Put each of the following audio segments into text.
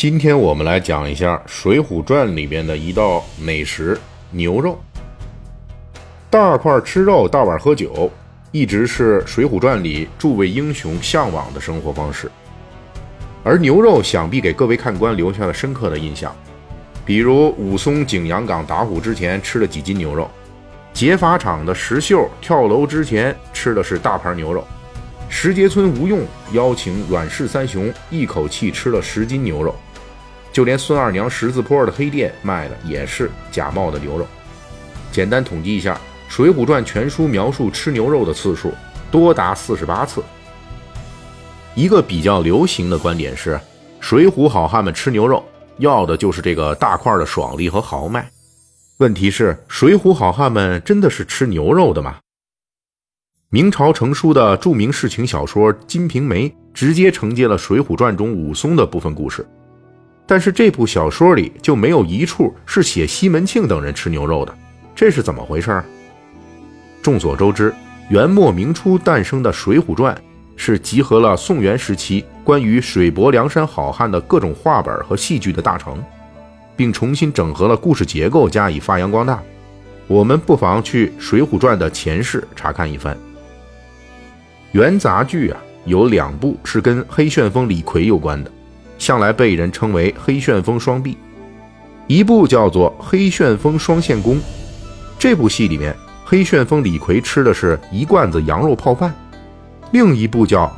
今天我们来讲一下《水浒传》里边的一道美食——牛肉。大块吃肉，大碗喝酒，一直是《水浒传》里诸位英雄向往的生活方式。而牛肉想必给各位看官留下了深刻的印象，比如武松景阳冈打虎之前吃了几斤牛肉，劫法场的石秀跳楼之前吃的是大盘牛肉，石碣村吴用邀请阮氏三雄一口气吃了十斤牛肉。就连孙二娘十字坡的黑店卖的也是假冒的牛肉。简单统计一下，《水浒传》全书描述吃牛肉的次数多达四十八次。一个比较流行的观点是，水浒好汉们吃牛肉要的就是这个大块的爽利和豪迈。问题是，水浒好汉们真的是吃牛肉的吗？明朝成书的著名世情小说《金瓶梅》直接承接了《水浒传》中武松的部分故事。但是这部小说里就没有一处是写西门庆等人吃牛肉的，这是怎么回事？众所周知，元末明初诞生的《水浒传》是集合了宋元时期关于水泊梁山好汉的各种话本和戏剧的大成，并重新整合了故事结构加以发扬光大。我们不妨去《水浒传》的前世查看一番。元杂剧啊，有两部是跟黑旋风李逵有关的。向来被人称为黑旋风双臂，一部叫做《黑旋风双线功》，这部戏里面黑旋风李逵吃的是一罐子羊肉泡饭；另一部叫《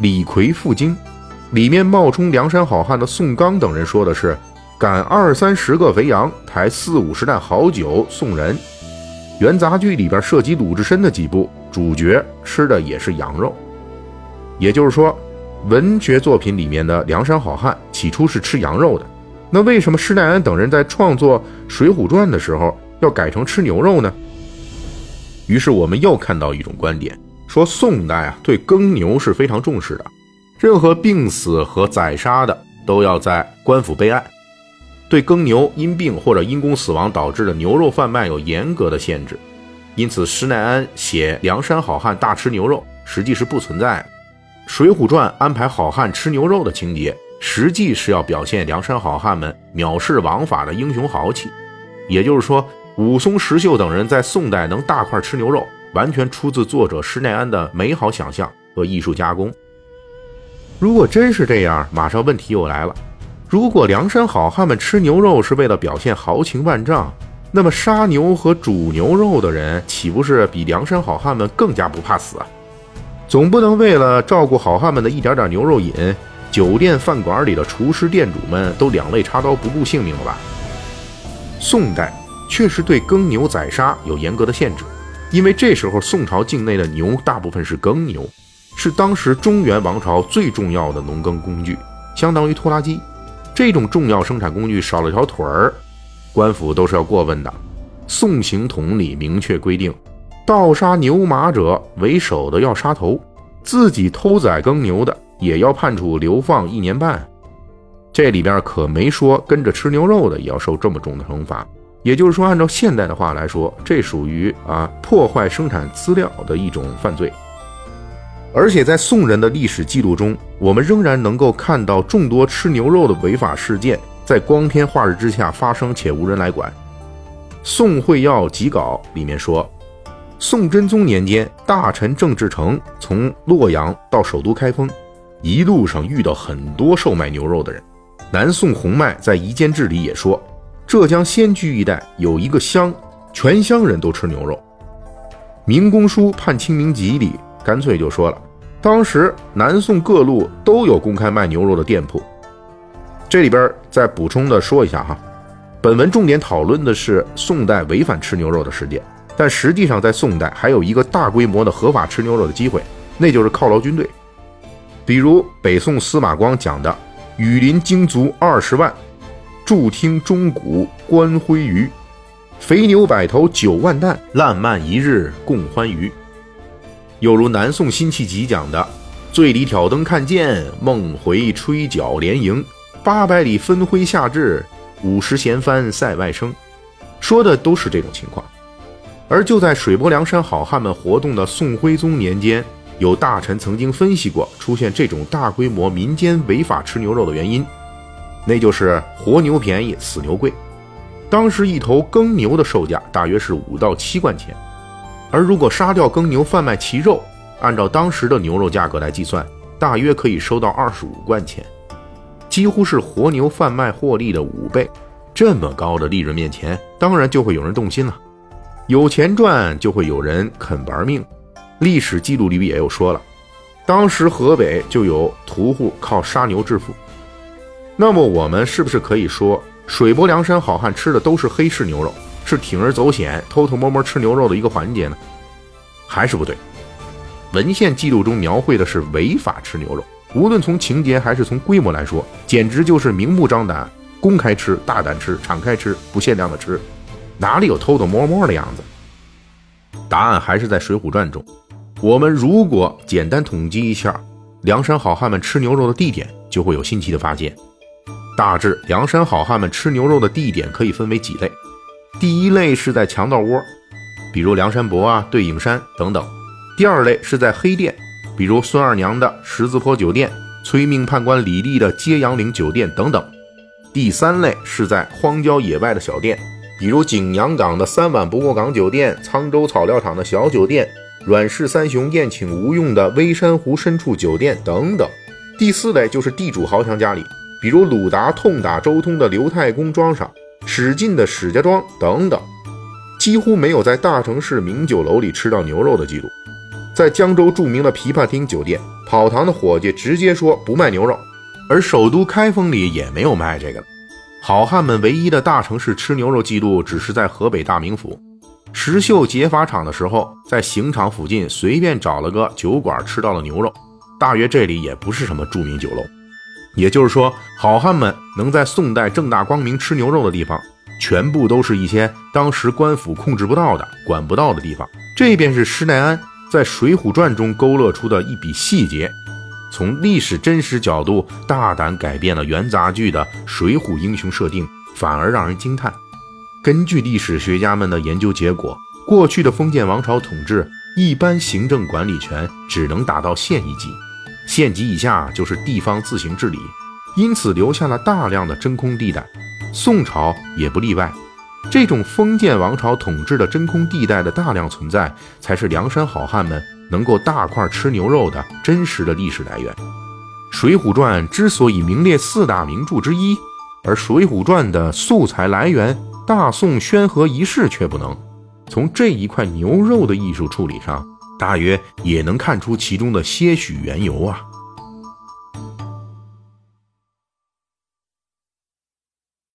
李逵赴京》，里面冒充梁山好汉的宋刚等人说的是赶二三十个肥羊，抬四五十担好酒送人。元杂剧里边涉及鲁智深的几部，主角吃的也是羊肉，也就是说。文学作品里面的梁山好汉起初是吃羊肉的，那为什么施耐庵等人在创作《水浒传》的时候要改成吃牛肉呢？于是我们又看到一种观点，说宋代啊对耕牛是非常重视的，任何病死和宰杀的都要在官府备案，对耕牛因病或者因公死亡导致的牛肉贩卖有严格的限制，因此施耐庵写梁山好汉大吃牛肉实际是不存在的。《水浒传》安排好汉吃牛肉的情节，实际是要表现梁山好汉们藐视王法的英雄豪气。也就是说，武松、石秀等人在宋代能大块吃牛肉，完全出自作者施耐庵的美好想象和艺术加工。如果真是这样，马上问题又来了：如果梁山好汉们吃牛肉是为了表现豪情万丈，那么杀牛和煮牛肉的人，岂不是比梁山好汉们更加不怕死啊？总不能为了照顾好汉们的一点点牛肉瘾，酒店饭馆里的厨师店主们都两肋插刀不顾性命了吧？宋代确实对耕牛宰杀有严格的限制，因为这时候宋朝境内的牛大部分是耕牛，是当时中原王朝最重要的农耕工具，相当于拖拉机。这种重要生产工具少了条腿儿，官府都是要过问的。宋刑统里明确规定。盗杀牛马者，为首的要杀头；自己偷宰耕牛的，也要判处流放一年半。这里边可没说跟着吃牛肉的也要受这么重的惩罚。也就是说，按照现代的话来说，这属于啊破坏生产资料的一种犯罪。而且在宋人的历史记录中，我们仍然能够看到众多吃牛肉的违法事件在光天化日之下发生，且无人来管。《宋会要集稿》里面说。宋真宗年间，大臣郑志成从洛阳到首都开封，一路上遇到很多售卖牛肉的人。南宋洪迈在《夷坚志》里也说，浙江仙居一带有一个乡，全乡人都吃牛肉。《明公书判清明集》里干脆就说了，当时南宋各路都有公开卖牛肉的店铺。这里边再补充的说一下哈，本文重点讨论的是宋代违反吃牛肉的事件。但实际上，在宋代还有一个大规模的合法吃牛肉的机会，那就是犒劳军队。比如北宋司马光讲的“羽林精卒二十万，驻听钟鼓观挥鱼，肥牛百头九万担，烂漫一日共欢娱”。又如南宋辛弃疾讲的“醉里挑灯看剑，梦回吹角连营，八百里分麾下炙，五十弦翻塞外声”，说的都是这种情况。而就在水泊梁山好汉们活动的宋徽宗年间，有大臣曾经分析过出现这种大规模民间违法吃牛肉的原因。那就是活牛便宜，死牛贵。当时一头耕牛的售价大约是五到七贯钱，而如果杀掉耕牛贩卖其肉，按照当时的牛肉价格来计算，大约可以收到二十五贯钱，几乎是活牛贩卖获利的五倍。这么高的利润面前，当然就会有人动心了。有钱赚，就会有人肯玩命。历史记录里边也有说了，当时河北就有屠户靠杀牛致富。那么我们是不是可以说？水泊梁山好汉吃的都是黑市牛肉，是铤而走险、偷偷摸摸吃牛肉的一个环节呢？还是不对？文献记录中描绘的是违法吃牛肉，无论从情节还是从规模来说，简直就是明目张胆、公开吃、大胆吃、敞开吃、不限量的吃，哪里有偷偷摸摸的样子？答案还是在《水浒传》中。我们如果简单统计一下梁山好汉们吃牛肉的地点，就会有新奇的发现。大致梁山好汉们吃牛肉的地点可以分为几类，第一类是在强盗窝，比如梁山伯啊、对影山等等；第二类是在黑店，比如孙二娘的十字坡酒店、催命判官李立的揭阳岭酒店等等；第三类是在荒郊野外的小店，比如景阳冈的三晚不过岗酒店、沧州草料场的小酒店、阮氏三雄宴请吴用的微山湖深处酒店等等；第四类就是地主豪强家里。比如鲁达痛打周通的刘太公庄上，史进的史家庄等等，几乎没有在大城市名酒楼里吃到牛肉的记录。在江州著名的琵琶厅酒店，跑堂的伙计直接说不卖牛肉，而首都开封里也没有卖这个。好汉们唯一的大城市吃牛肉记录，只是在河北大名府石秀劫法场的时候，在刑场附近随便找了个酒馆吃到了牛肉，大约这里也不是什么著名酒楼。也就是说，好汉们能在宋代正大光明吃牛肉的地方，全部都是一些当时官府控制不到的、管不到的地方。这便是施耐庵在《水浒传》中勾勒出的一笔细节，从历史真实角度大胆改变了元杂剧的水浒英雄设定，反而让人惊叹。根据历史学家们的研究结果，过去的封建王朝统治一般行政管理权只能达到县一级。县级以下就是地方自行治理，因此留下了大量的真空地带。宋朝也不例外。这种封建王朝统治的真空地带的大量存在，才是梁山好汉们能够大块吃牛肉的真实的历史来源。《水浒传》之所以名列四大名著之一，而《水浒传》的素材来源大宋宣和一事却不能。从这一块牛肉的艺术处理上。大约也能看出其中的些许缘由啊。